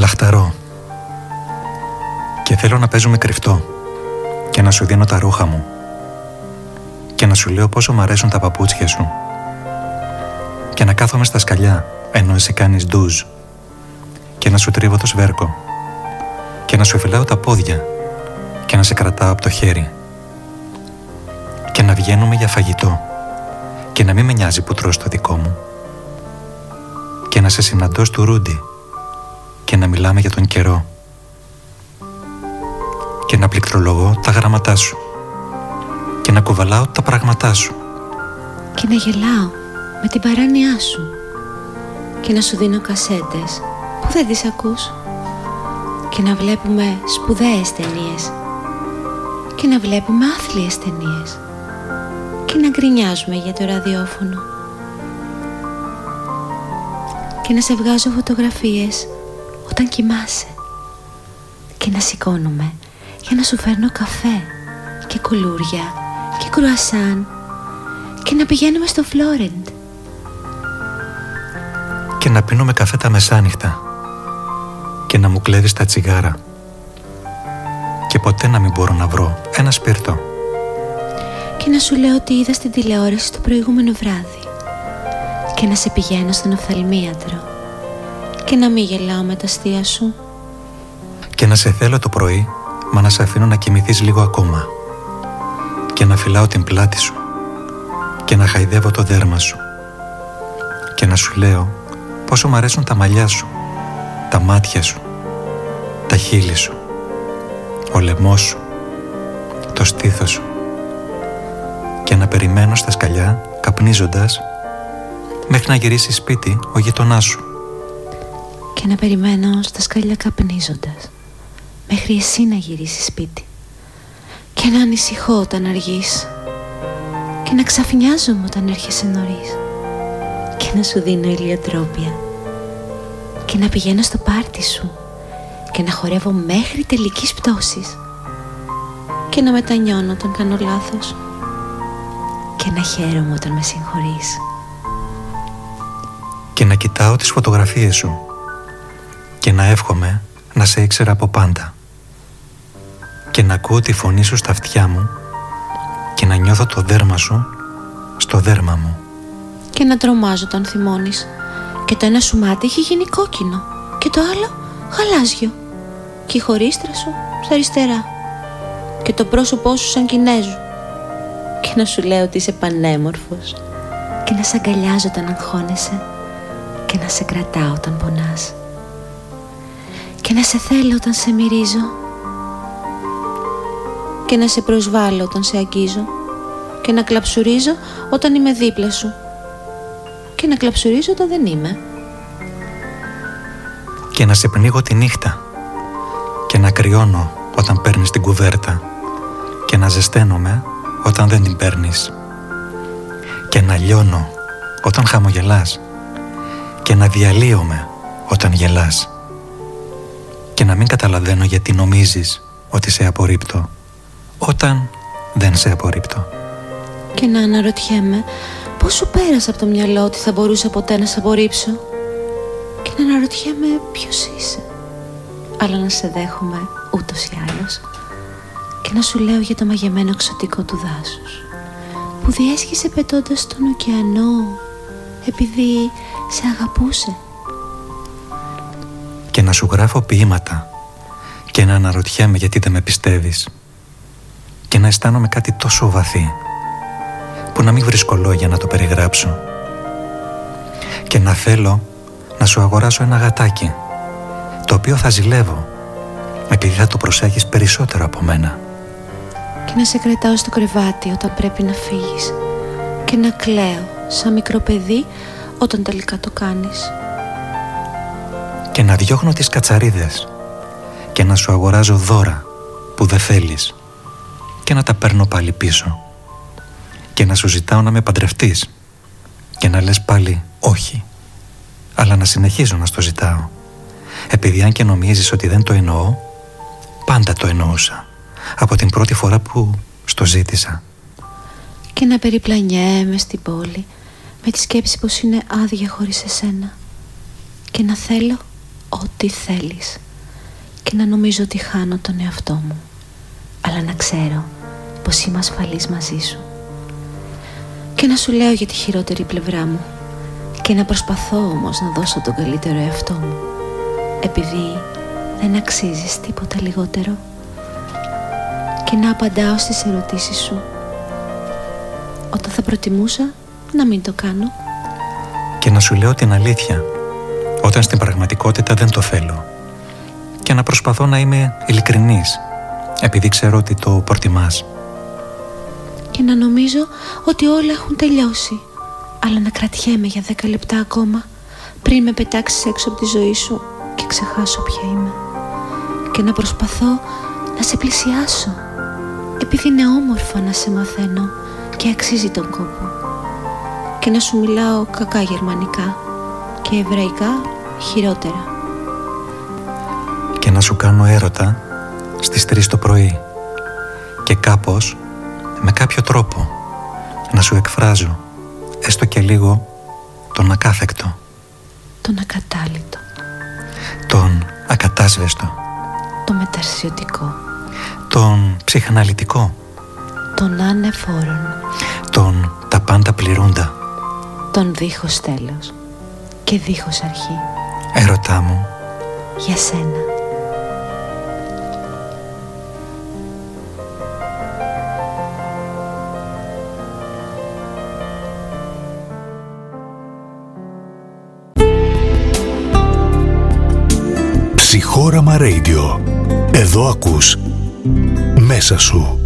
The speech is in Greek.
Λαχταρώ. Και θέλω να παίζουμε κρυφτό και να σου δίνω τα ρούχα μου και να σου λέω πόσο μ' αρέσουν τα παπούτσια σου και να κάθομαι στα σκαλιά ενώ εσύ κάνεις ντουζ και να σου τρίβω το σβέρκο και να σου φυλάω τα πόδια και να σε κρατάω από το χέρι και να βγαίνουμε για φαγητό και να μην με νοιάζει που τρως το δικό μου και να σε συναντώ στο ρούντι και να μιλάμε για τον καιρό. Και να πληκτρολογώ τα γραμματά σου. Και να κουβαλάω τα πράγματά σου. Και να γελάω με την παράνοιά σου. Και να σου δίνω κασέτες που δεν τις ακούς. Και να βλέπουμε σπουδαίες ταινίες. Και να βλέπουμε άθλιες ταινίες. Και να γκρινιάζουμε για το ραδιόφωνο. Και να σε βγάζω φωτογραφίες όταν κοιμάσαι. Και να σηκώνουμε για να σου φέρνω καφέ και κουλούρια και κρουασάν και να πηγαίνουμε στο Φλόρεντ. Και να πίνουμε καφέ τα μεσάνυχτα και να μου κλέβεις τα τσιγάρα. Και ποτέ να μην μπορώ να βρω ένα σπίρτο. Και να σου λέω ότι είδα στην τηλεόραση το προηγούμενο βράδυ. Και να σε πηγαίνω στον οφθαλμίατρο και να μην γελάω με τα αστεία σου. Και να σε θέλω το πρωί μα να σε αφήνω να κοιμηθείς λίγο ακόμα. Και να φυλάω την πλάτη σου. Και να χαϊδεύω το δέρμα σου. Και να σου λέω πόσο μ' αρέσουν τα μαλλιά σου τα μάτια σου τα χείλη σου ο λαιμός σου το στήθος σου. Και να περιμένω στα σκαλιά καπνίζοντας μέχρι να γυρίσεις σπίτι ο γειτονάς σου και να περιμένω στα σκαλιά καπνίζοντας μέχρι εσύ να γυρίσεις σπίτι. Και να ανησυχώ όταν αργείς και να ξαφνιάζομαι όταν έρχεσαι νωρίς. Και να σου δίνω ηλιοτρόπια και να πηγαίνω στο πάρτι σου και να χορεύω μέχρι τελικής πτώσης. Και να μετανιώνω όταν κάνω λάθος και να χαίρομαι όταν με συγχωρείς. Και να κοιτάω τις φωτογραφίες σου και να εύχομαι να σε ήξερα από πάντα. Και να ακούω τη φωνή σου στα αυτιά μου και να νιώθω το δέρμα σου στο δέρμα μου. Και να τρομάζω όταν θυμώνεις. Και το ένα σου μάτι έχει γίνει κόκκινο και το άλλο γαλάζιο. Και η χωρίστρα σου στα αριστερά. Και το πρόσωπό σου σαν Κινέζου. Και να σου λέω ότι είσαι πανέμορφος. Και να σε αγκαλιάζω όταν αγχώνεσαι. Και να σε κρατάω όταν πονάς και να σε θέλω όταν σε μυρίζω. Και να σε προσβάλλω όταν σε αγγίζω. Και να κλαψουρίζω όταν είμαι δίπλα σου. Και να κλαψουρίζω όταν δεν είμαι. Και να σε πνίγω τη νύχτα. Και να κρυώνω όταν παίρνεις την κουβέρτα. Και να ζεσταίνομαι όταν δεν την παίρνεις. Και να λιώνω όταν χαμογελάς. Και να διαλύομαι όταν γελάς. και να μην καταλαβαίνω γιατί νομίζεις ότι σε απορρίπτω όταν δεν σε απορρίπτω. Και να αναρωτιέμαι πώς σου πέρασε από το μυαλό ότι θα μπορούσα ποτέ να σε απορρίψω; Και να αναρωτιέμαι ποιος είσαι; Αλλά να σε δέχομαι ούτως ή άλλως. Και να σου λέω για το μαγεμένο εξωτικό του δάσους. Που διέσχισε πετώντας τον ωκεανό επειδή σε αγαπούσε. Και να σου γράφω ποίηματα και να αναρωτιέμαι γιατί δεν με πιστεύεις και να αισθάνομαι κάτι τόσο βαθύ που να μην βρίσκω λόγια να το περιγράψω και να θέλω να σου αγοράσω ένα γατάκι το οποίο θα ζηλεύω επειδή θα το προσέχεις περισσότερο από μένα. Και να σε κρατάω στο κρεβάτι όταν πρέπει να φύγεις και να κλαίω σαν μικρό παιδί όταν τελικά το κάνεις και να διώχνω τις κατσαρίδες και να σου αγοράζω δώρα που δεν θέλεις και να τα παίρνω πάλι πίσω και να σου ζητάω να με παντρευτείς και να λες πάλι όχι αλλά να συνεχίζω να στο ζητάω. Επειδή αν και νομίζεις ότι δεν το εννοώ πάντα το εννοούσα από την πρώτη φορά που στο ζήτησα. Και να περιπλανιέμαι στην πόλη με τη σκέψη πως είναι άδεια χωρίς εσένα και να θέλω ό,τι θέλεις. Και να νομίζω ότι χάνω τον εαυτό μου. Αλλά να ξέρω πως είμαι ασφαλής μαζί σου. Και να σου λέω για τη χειρότερη πλευρά μου. Και να προσπαθώ όμως να δώσω τον καλύτερο εαυτό μου. Επειδή δεν αξίζεις τίποτα λιγότερο. Και να απαντάω στις ερωτήσεις σου. Όταν θα προτιμούσα να μην το κάνω. Και να σου λέω την αλήθεια όταν στην πραγματικότητα δεν το θέλω. Και να προσπαθώ να είμαι ειλικρινής επειδή ξέρω ότι το προτιμάς. Και να νομίζω ότι όλα έχουν τελειώσει. Αλλά να κρατιέμαι για δέκα λεπτά ακόμα πριν με πετάξεις έξω από τη ζωή σου και ξεχάσω ποια είμαι. Και να προσπαθώ να σε πλησιάσω επειδή είναι όμορφο να σε μαθαίνω και αξίζει τον κόπο. Και να σου μιλάω κακά γερμανικά και εβραϊκά χειρότερα. Και να σου κάνω έρωτα στις τρεις το πρωί. Και κάπως με κάποιο τρόπο να σου εκφράζω έστω και λίγο τον ακάθεκτο. Τον ακατάλητο τον ακατάσβεστο. Το μεταρσιωτικό. Τον ψυχαναλυτικό. Τον ανεφόρον. Τον τα πάντα πληρούντα. Τον δίχως τέλος και δίχως αρχή Έρωτά μου για σένα Ψυχόραμα Radio. Εδώ ακούς μέσα σου.